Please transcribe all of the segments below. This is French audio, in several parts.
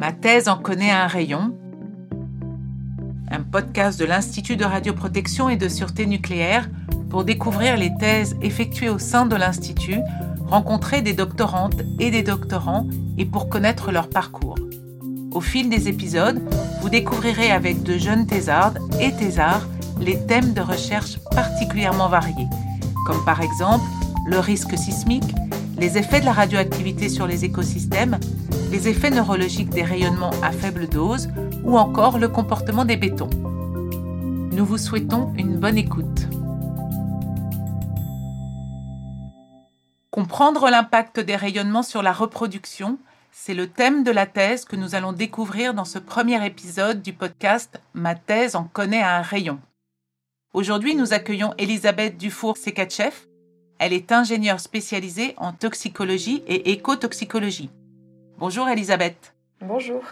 Ma thèse en connaît un rayon. Un podcast de l'Institut de radioprotection et de sûreté nucléaire pour découvrir les thèses effectuées au sein de l'Institut, rencontrer des doctorantes et des doctorants et pour connaître leur parcours. Au fil des épisodes, vous découvrirez avec de jeunes thésardes et thésards les thèmes de recherche particulièrement variés, comme par exemple le risque sismique, les effets de la radioactivité sur les écosystèmes, les effets neurologiques des rayonnements à faible dose ou encore le comportement des bétons. Nous vous souhaitons une bonne écoute. Comprendre l'impact des rayonnements sur la reproduction, c'est le thème de la thèse que nous allons découvrir dans ce premier épisode du podcast Ma thèse en connaît un rayon. Aujourd'hui, nous accueillons Elisabeth Dufour-Sekachev. Elle est ingénieure spécialisée en toxicologie et écotoxicologie. Bonjour Elisabeth. Bonjour.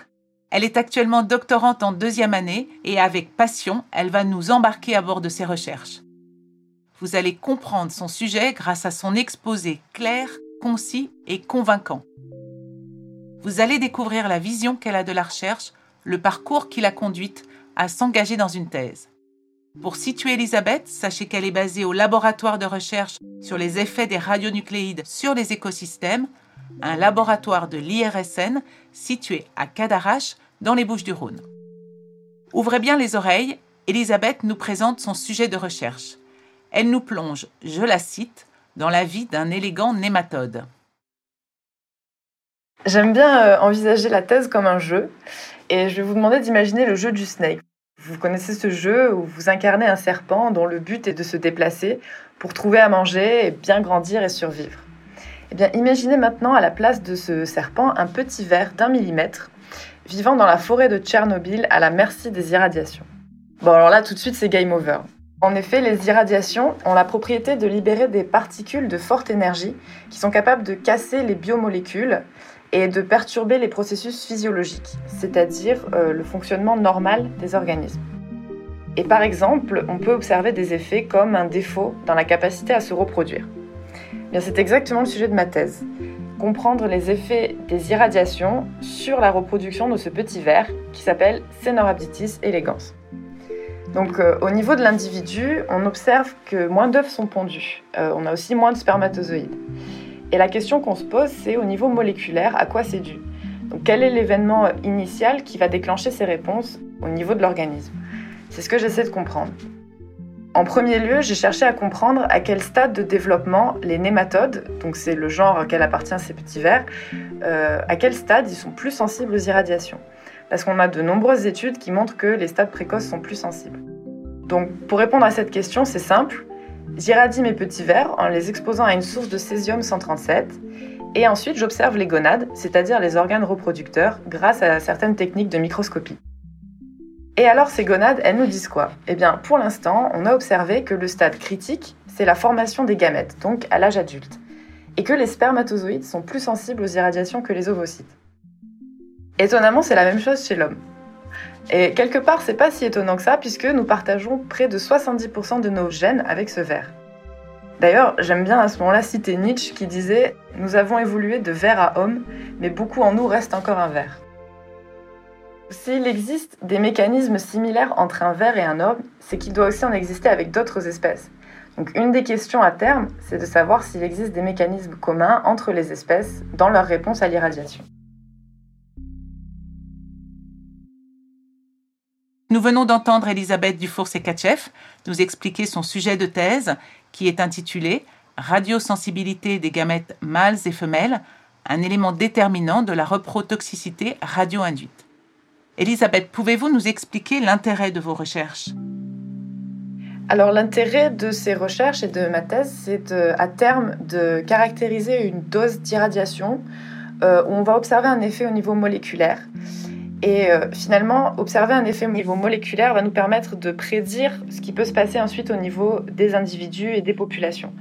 Elle est actuellement doctorante en deuxième année et avec passion, elle va nous embarquer à bord de ses recherches. Vous allez comprendre son sujet grâce à son exposé clair, concis et convaincant. Vous allez découvrir la vision qu'elle a de la recherche, le parcours qui l'a conduite à s'engager dans une thèse. Pour situer Elisabeth, sachez qu'elle est basée au laboratoire de recherche sur les effets des radionucléides sur les écosystèmes un laboratoire de l'IRSN situé à Cadarache, dans les Bouches-du-Rhône. Ouvrez bien les oreilles, Elisabeth nous présente son sujet de recherche. Elle nous plonge, je la cite, dans la vie d'un élégant nématode. J'aime bien euh, envisager la thèse comme un jeu et je vais vous demander d'imaginer le jeu du snake. Vous connaissez ce jeu où vous incarnez un serpent dont le but est de se déplacer pour trouver à manger bien grandir et survivre. Eh imaginez maintenant à la place de ce serpent un petit ver d'un millimètre vivant dans la forêt de Tchernobyl à la merci des irradiations. Bon, alors là, tout de suite, c'est game over. En effet, les irradiations ont la propriété de libérer des particules de forte énergie qui sont capables de casser les biomolécules et de perturber les processus physiologiques, c'est-à-dire euh, le fonctionnement normal des organismes. Et par exemple, on peut observer des effets comme un défaut dans la capacité à se reproduire. C'est exactement le sujet de ma thèse. Comprendre les effets des irradiations sur la reproduction de ce petit ver qui s'appelle Cenorhabditis elegans. Donc, euh, au niveau de l'individu, on observe que moins d'œufs sont pondus. Euh, on a aussi moins de spermatozoïdes. Et la question qu'on se pose, c'est au niveau moléculaire, à quoi c'est dû? Donc, quel est l'événement initial qui va déclencher ces réponses au niveau de l'organisme? C'est ce que j'essaie de comprendre. En premier lieu, j'ai cherché à comprendre à quel stade de développement les nématodes, donc c'est le genre auquel appartient ces petits vers, euh, à quel stade ils sont plus sensibles aux irradiations. Parce qu'on a de nombreuses études qui montrent que les stades précoces sont plus sensibles. Donc pour répondre à cette question, c'est simple. J'irradie mes petits vers en les exposant à une source de césium 137 et ensuite j'observe les gonades, c'est-à-dire les organes reproducteurs, grâce à certaines techniques de microscopie. Et alors ces gonades, elles nous disent quoi? Eh bien, pour l'instant, on a observé que le stade critique, c'est la formation des gamètes, donc à l'âge adulte, et que les spermatozoïdes sont plus sensibles aux irradiations que les ovocytes. Étonnamment, c'est la même chose chez l'homme. Et quelque part, c'est pas si étonnant que ça, puisque nous partageons près de 70% de nos gènes avec ce ver. D'ailleurs, j'aime bien à ce moment-là citer Nietzsche qui disait Nous avons évolué de ver à homme, mais beaucoup en nous reste encore un ver. S'il existe des mécanismes similaires entre un ver et un homme, c'est qu'il doit aussi en exister avec d'autres espèces. Donc une des questions à terme, c'est de savoir s'il existe des mécanismes communs entre les espèces dans leur réponse à l'irradiation. Nous venons d'entendre Elisabeth Dufour-Sekachev nous expliquer son sujet de thèse qui est intitulé Radiosensibilité des gamètes mâles et femelles, un élément déterminant de la reprotoxicité radio-induite. Elisabeth, pouvez-vous nous expliquer l'intérêt de vos recherches? Alors l'intérêt de ces recherches et de ma thèse, c'est à terme de caractériser une dose d'irradiation euh, où on va observer un effet au niveau moléculaire. Et euh, finalement, observer un effet au niveau moléculaire va nous permettre de prédire ce qui peut se passer ensuite au niveau des individus et des populations.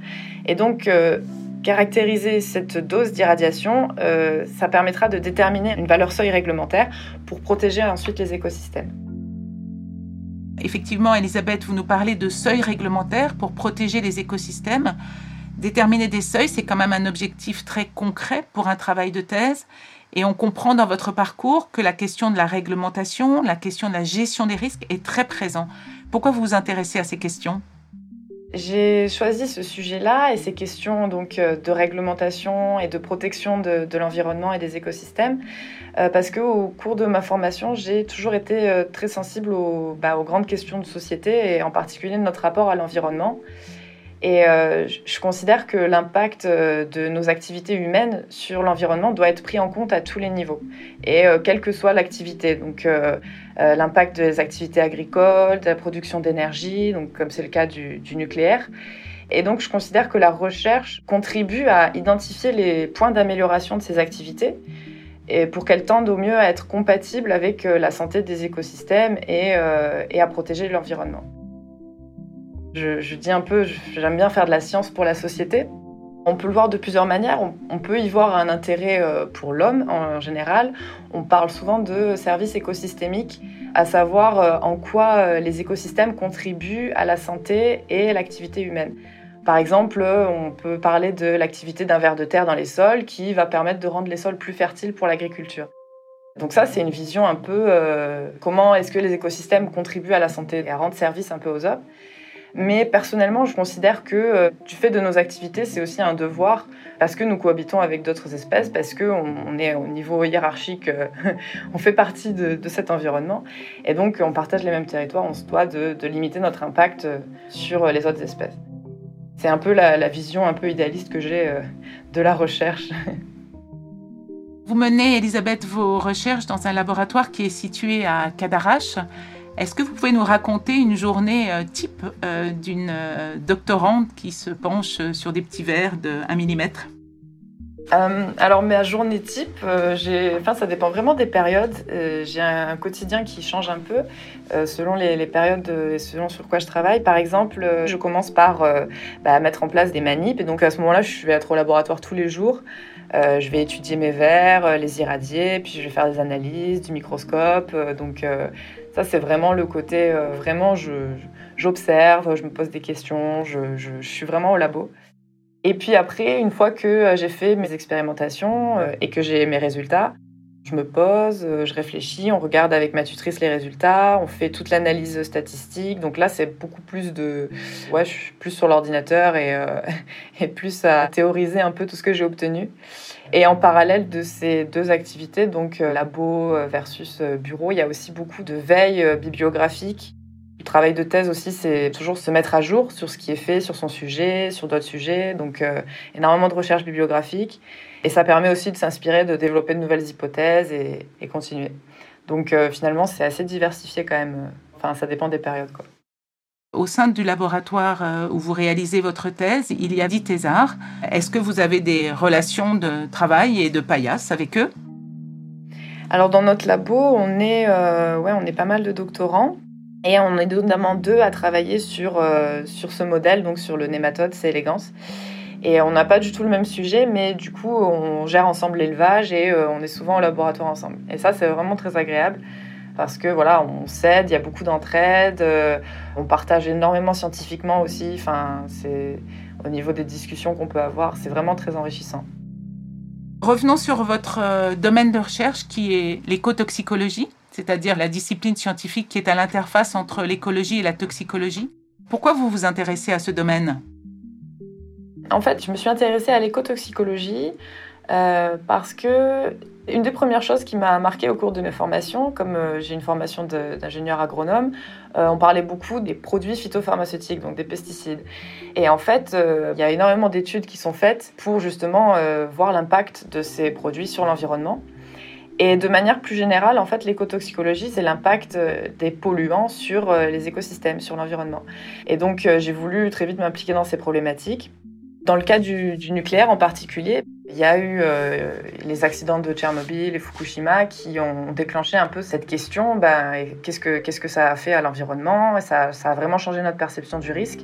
Et donc, euh, caractériser cette dose d'irradiation, euh, ça permettra de déterminer une valeur seuil réglementaire pour protéger ensuite les écosystèmes. Effectivement, Elisabeth, vous nous parlez de seuil réglementaire pour protéger les écosystèmes. Déterminer des seuils, c'est quand même un objectif très concret pour un travail de thèse. Et on comprend dans votre parcours que la question de la réglementation, la question de la gestion des risques est très présente. Pourquoi vous vous intéressez à ces questions? J'ai choisi ce sujet-là et ces questions donc euh, de réglementation et de protection de, l'environnement et des écosystèmes euh, parce que au cours de ma formation, j'ai toujours été euh, très sensible bah, aux, grandes questions de société et en particulier de notre rapport à l'environnement. Et je considère que l'impact de nos activités humaines sur l'environnement doit être pris en compte à tous les niveaux, et quelle que soit l'activité. Donc, euh, l'impact des activités agricoles, de la production d'énergie, donc comme c'est le cas du, nucléaire. Et donc, je considère que la recherche contribue à identifier les points d'amélioration de ces activités et pour qu'elles tendent au mieux à être compatibles avec euh, la santé des écosystèmes et, euh, et à protéger l'environnement. Je, dis un peu, j'aime bien faire de la science pour la société. On peut le voir de plusieurs manières. On, peut y voir un intérêt euh, pour l'homme en général. On parle souvent de services écosystémiques, à savoir euh, en quoi euh, les écosystèmes contribuent à la santé et l'activité humaine. Par exemple, on peut parler de l'activité d'un ver de terre dans les sols qui va permettre de rendre les sols plus fertiles pour l'agriculture. Donc ça, c'est une vision un peu comment est-ce que les écosystèmes contribuent à la santé et à rendre service un peu aux hommes. Mais personnellement, je considère que euh, du fait de nos activités, c'est aussi un devoir parce que nous cohabitons avec d'autres espèces, parce qu'on on est au niveau hiérarchique, euh, on fait partie de, cet environnement. Et donc, on partage les mêmes territoires, on se doit de, limiter notre impact euh, sur les autres espèces. C'est un peu la, la, vision un peu idéaliste que j'ai de la recherche. Vous menez, Elisabeth, vos recherches dans un laboratoire qui est situé à Cadarache. Est-ce que vous pouvez nous raconter une journée euh, type euh, d'une euh, doctorante qui se penche sur des petits verres de 1 mm alors ma journée type, ça dépend vraiment des périodes. j'ai un, quotidien qui change un peu selon les, périodes et selon sur quoi je travaille. Par exemple, je commence par bah, mettre en place des manips et donc à ce moment-là, je vais être au laboratoire tous les jours. je vais étudier mes verres, les irradier, puis je vais faire des analyses du microscope. donc ça, c'est vraiment le côté, euh, vraiment, j'observe, je, me pose des questions, je, suis vraiment au labo. Et puis après, une fois que euh, j'ai fait mes expérimentations euh, et que j'ai mes résultats, je me pose, je réfléchis, on regarde avec ma tutrice les résultats, on fait toute l'analyse statistique. Donc là, c'est beaucoup plus de... Ouais, je suis plus sur l'ordinateur et, et plus à théoriser un peu tout ce que j'ai obtenu. Et en parallèle de ces deux activités, donc euh, labo euh, versus euh, bureau, il y a aussi beaucoup de veille bibliographique. Le travail de thèse aussi, c'est toujours se mettre à jour sur ce qui est fait, sur son sujet, sur d'autres sujets. Donc énormément de recherche bibliographique. Et ça permet aussi de s'inspirer, de développer de nouvelles hypothèses et, et continuer. Donc finalement, c'est assez diversifié quand même. Enfin, ça dépend des périodes. Quoi. Au sein du laboratoire euh, où vous réalisez votre thèse, il y a 10 thésards. Est-ce que vous avez des relations de travail et de paillasse avec eux? Alors dans notre labo, on est, euh, ouais, on est pas mal de doctorants. Et on est notamment deux à travailler sur, euh, sur ce modèle, donc sur le nématode, c'est élégance. Et on n'a pas du tout le même sujet, mais du coup, on gère ensemble l'élevage et on est souvent au laboratoire ensemble. Et ça, c'est vraiment très agréable parce que voilà, on s'aide, il y a beaucoup d'entraide, euh, on partage énormément scientifiquement aussi. C'est au niveau des discussions qu'on peut avoir, c'est vraiment très enrichissant. Revenons sur votre euh, domaine de recherche qui est l'écotoxicologie, c'est-à-dire la discipline scientifique qui est à l'interface entre l'écologie et la toxicologie. Pourquoi vous vous intéressez à ce domaine? En fait, je me suis intéressée à l'écotoxicologie euh, parce que une des premières choses qui m'a marqué au cours de mes formations, comme euh, j'ai une formation d'ingénieur agronome, euh, on parlait beaucoup des produits phytopharmaceutiques, donc des pesticides. Et en fait, il y a énormément d'études qui sont faites pour justement voir l'impact de ces produits sur l'environnement. Et de manière plus générale, en fait, l'écotoxicologie, c'est l'impact des polluants sur les écosystèmes, sur l'environnement. Et donc, j'ai voulu très vite m'impliquer dans ces problématiques. Dans le cas du, nucléaire en particulier, il y a eu euh, les accidents de Tchernobyl et Fukushima qui ont déclenché un peu cette question ben, qu'est-ce que ça a fait à l'environnement? Ça, a vraiment changé notre perception du risque.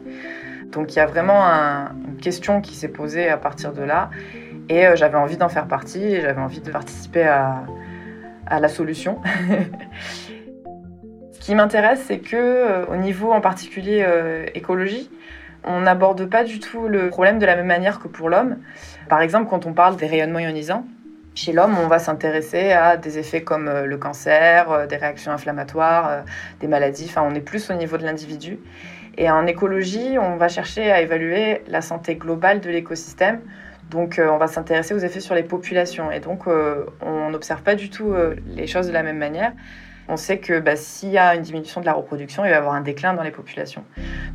Donc il y a vraiment une question qui s'est posée à partir de là. Et euh, j'avais envie d'en faire partie et j'avais envie de participer à, la solution. Ce qui m'intéresse, c'est que euh, au niveau en particulier écologie, on n'aborde pas du tout le problème de la même manière que pour l'homme. Par exemple, quand on parle des rayonnements ionisants, chez l'homme, on va s'intéresser à des effets comme euh, le cancer, euh, des réactions inflammatoires, euh, des maladies. Enfin, on est plus au niveau de l'individu. Et en écologie, on va chercher à évaluer la santé globale de l'écosystème. Donc, on va s'intéresser aux effets sur les populations. Et donc, on n'observe pas du tout les choses de la même manière. On sait que bah, s'il y a une diminution de la reproduction, il va y avoir un déclin dans les populations.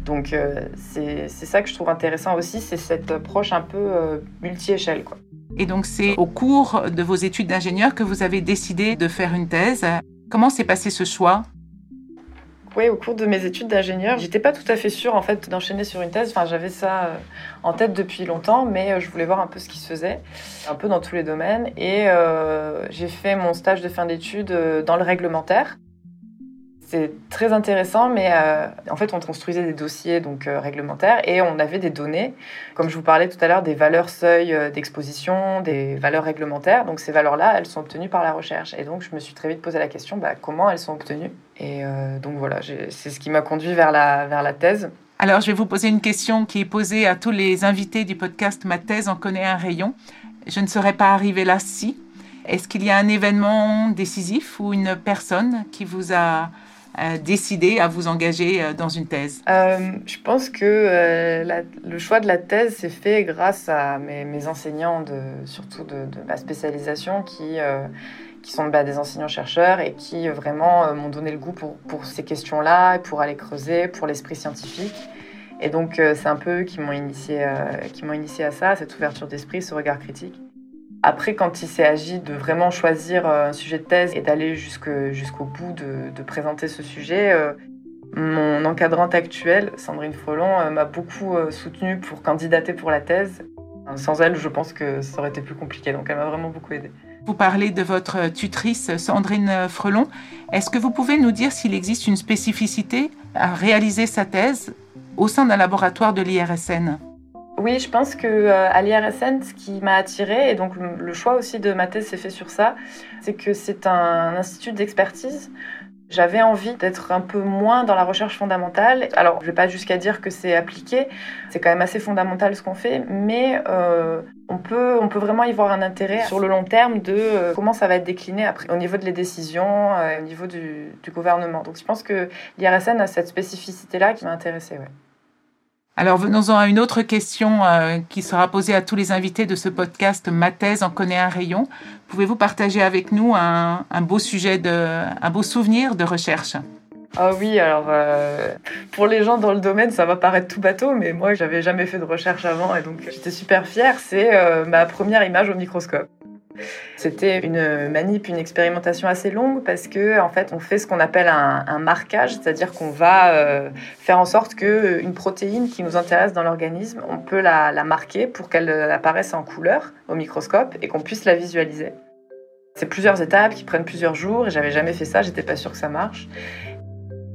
Donc, c'est ça que je trouve intéressant aussi, c'est cette approche un peu multi-échelle. Quoi. Et donc c'est au cours de vos études d'ingénieur que vous avez décidé de faire une thèse. Comment s'est passé ce choix? Oui, au cours de mes études d'ingénieur, j'étais pas tout à fait sûre en fait d'enchaîner sur une thèse. Enfin, j'avais ça euh, en tête depuis longtemps, mais euh, je voulais voir un peu ce qui se faisait, un peu dans tous les domaines. Et euh, j'ai fait mon stage de fin d'études dans le réglementaire. C'est très intéressant, mais euh, en fait, on construisait des dossiers donc euh, réglementaires et on avait des données, comme je vous parlais tout à l'heure, des valeurs seuil euh, d'exposition, des valeurs réglementaires. Donc ces valeurs-là, elles sont obtenues par la recherche. Et donc je me suis très vite posé la question, bah, comment elles sont obtenues? Et donc voilà, c'est ce qui m'a conduit vers la, vers la thèse. Alors je vais vous poser une question qui est posée à tous les invités du podcast Ma thèse en connaît un rayon. Je ne serais pas arrivée là si. Est-ce qu'il y a un événement décisif ou une personne qui vous a décidé à vous engager euh, dans une thèse? Euh, Je pense que euh, le choix de la thèse s'est fait grâce à mes, enseignants, surtout de, ma spécialisation, qui, sont bah, des enseignants-chercheurs et qui vraiment m'ont donné le goût pour, ces questions-là, pour aller creuser, pour l'esprit scientifique. Et donc, c'est un peu eux qui m'ont initié, m'ont initié à ça, cette ouverture d'esprit, ce regard critique. Après, quand il s'est agi de vraiment choisir euh, un sujet de thèse et d'aller jusqu'au bout de, présenter ce sujet, euh, mon encadrante actuelle, Sandrine Frelon, euh, m'a beaucoup soutenue pour candidater pour la thèse. Sans elle, je pense que ça aurait été plus compliqué, donc elle m'a vraiment beaucoup aidée. Vous parlez de votre tutrice Sandrine Frelon. Est-ce que vous pouvez nous dire s'il existe une spécificité à réaliser sa thèse au sein d'un laboratoire de l'IRSN oui, je pense que euh, l'IRSN, ce qui m'a attiré et donc le choix aussi de ma thèse s'est fait sur ça, c'est que c'est un institut d'expertise. J'avais envie d'être un peu moins dans la recherche fondamentale. Alors, je ne vais pas jusqu'à dire que c'est appliqué, c'est quand même assez fondamental ce qu'on fait, mais euh, on, peut, vraiment y voir un intérêt sur le long terme de euh, comment ça va être décliné après, au niveau des décisions, au niveau du, du, gouvernement. Donc, je pense que l'IRSN a cette spécificité-là qui m'a intéressée. Ouais. Alors venons-en à une autre question euh, qui sera posée à tous les invités de ce podcast Ma thèse en connaît un rayon. Pouvez-vous partager avec nous un, beau sujet, un beau souvenir de recherche? Ah oui, alors euh, pour les gens dans le domaine, ça va paraître tout bateau, mais moi, j'avais jamais fait de recherche avant et donc j'étais super fière. C'est euh, ma première image au microscope. C'était une manip, une expérimentation assez longue parce que en fait, on fait ce qu'on appelle un, marquage, c'est-à-dire qu'on va euh, faire en sorte que une protéine qui nous intéresse dans l'organisme, on peut la, marquer pour qu'elle apparaisse en couleur au microscope et qu'on puisse la visualiser. C'est plusieurs étapes qui prennent plusieurs jours et j'avais jamais fait ça, j'étais pas sûre que ça marche.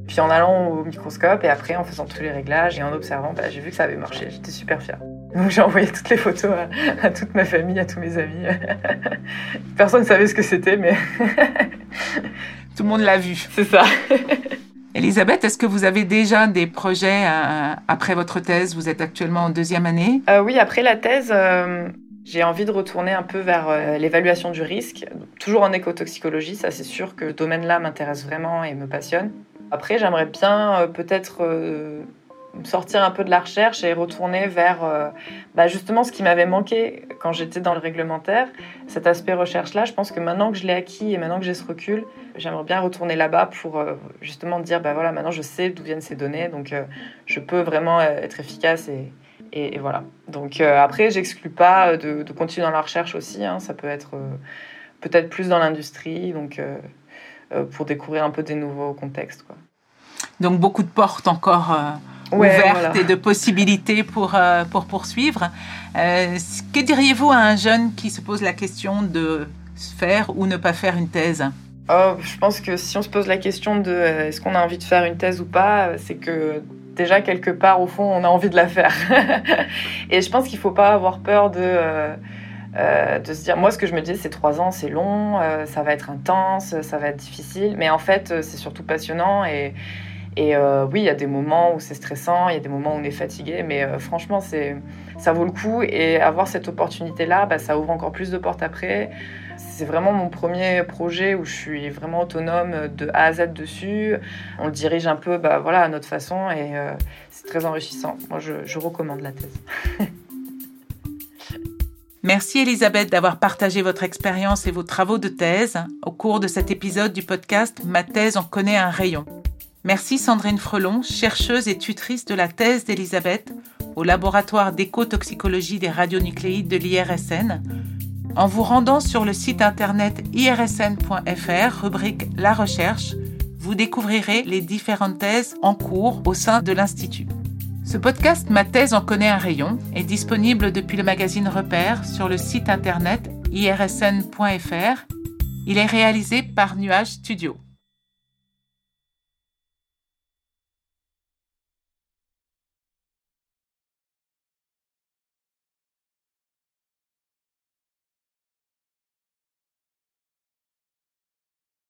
Puis en allant au microscope et après en faisant tous les réglages et en observant, bah, j'ai vu que ça avait marché. J'étais super fière. Donc j'ai envoyé toutes les photos à, toute ma famille, à tous mes amis. Personne ne savait ce que c'était, mais... Tout le monde l'a vu. C'est ça. Elisabeth, est-ce que vous avez déjà des projets euh, après votre thèse? Vous êtes actuellement en deuxième année euh, Oui, après la thèse, euh, j'ai envie de retourner un peu vers l'évaluation du risque, toujours en écotoxicologie. Ça, c'est sûr que ce domaine-là m'intéresse vraiment et me passionne. Après, j'aimerais bien peut-être sortir un peu de la recherche et retourner vers euh, bah, justement ce qui m'avait manqué quand j'étais dans le réglementaire, cet aspect recherche-là. Je pense que maintenant que je l'ai acquis et maintenant que j'ai ce recul, j'aimerais bien retourner là-bas pour euh, justement dire, bah voilà, maintenant je sais d'où viennent ces données, donc euh, je peux vraiment être efficace et, et, voilà. Donc après, j'exclus pas de, de, continuer dans la recherche aussi, hein. ça peut être peut-être plus dans l'industrie, donc pour découvrir un peu des nouveaux contextes. Quoi. Donc beaucoup de portes encore ouverte et de possibilités pour, euh, pour poursuivre. Euh, que diriez-vous à un jeune qui se pose la question de faire ou ne pas faire une thèse? Oh, Je pense que si on se pose la question de euh, est-ce qu'on a envie de faire une thèse ou pas, c'est que déjà quelque part au fond on a envie de la faire. et je pense qu'il ne faut pas avoir peur de... de se dire, moi ce que je me dis c'est trois ans c'est long, ça va être intense, ça va être difficile, mais en fait c'est surtout passionnant et, Et euh, oui, il y a des moments où c'est stressant, il y a des moments où on est fatigué, mais euh, franchement, c'est, ça vaut le coup. Et avoir cette opportunité-là, bah, ça ouvre encore plus de portes après. C'est vraiment mon premier projet où je suis vraiment autonome de A à Z dessus. On le dirige un peu bah, voilà, à notre façon et c'est très enrichissant. Moi, je recommande la thèse. Merci Elisabeth d'avoir partagé votre expérience et vos travaux de thèse au cours de cet épisode du podcast Ma thèse en connaît un rayon. Merci Sandrine Frelon, chercheuse et tutrice de la thèse d'Elisabeth au laboratoire d'écotoxicologie des radionucléides de l'IRSN. En vous rendant sur le site internet irsn.fr, rubrique La recherche, vous découvrirez les différentes thèses en cours au sein de l'Institut. Ce podcast Ma thèse en connaît un rayon est disponible depuis le magazine Repère sur le site internet irsn.fr. Il est réalisé par Nuage Studio.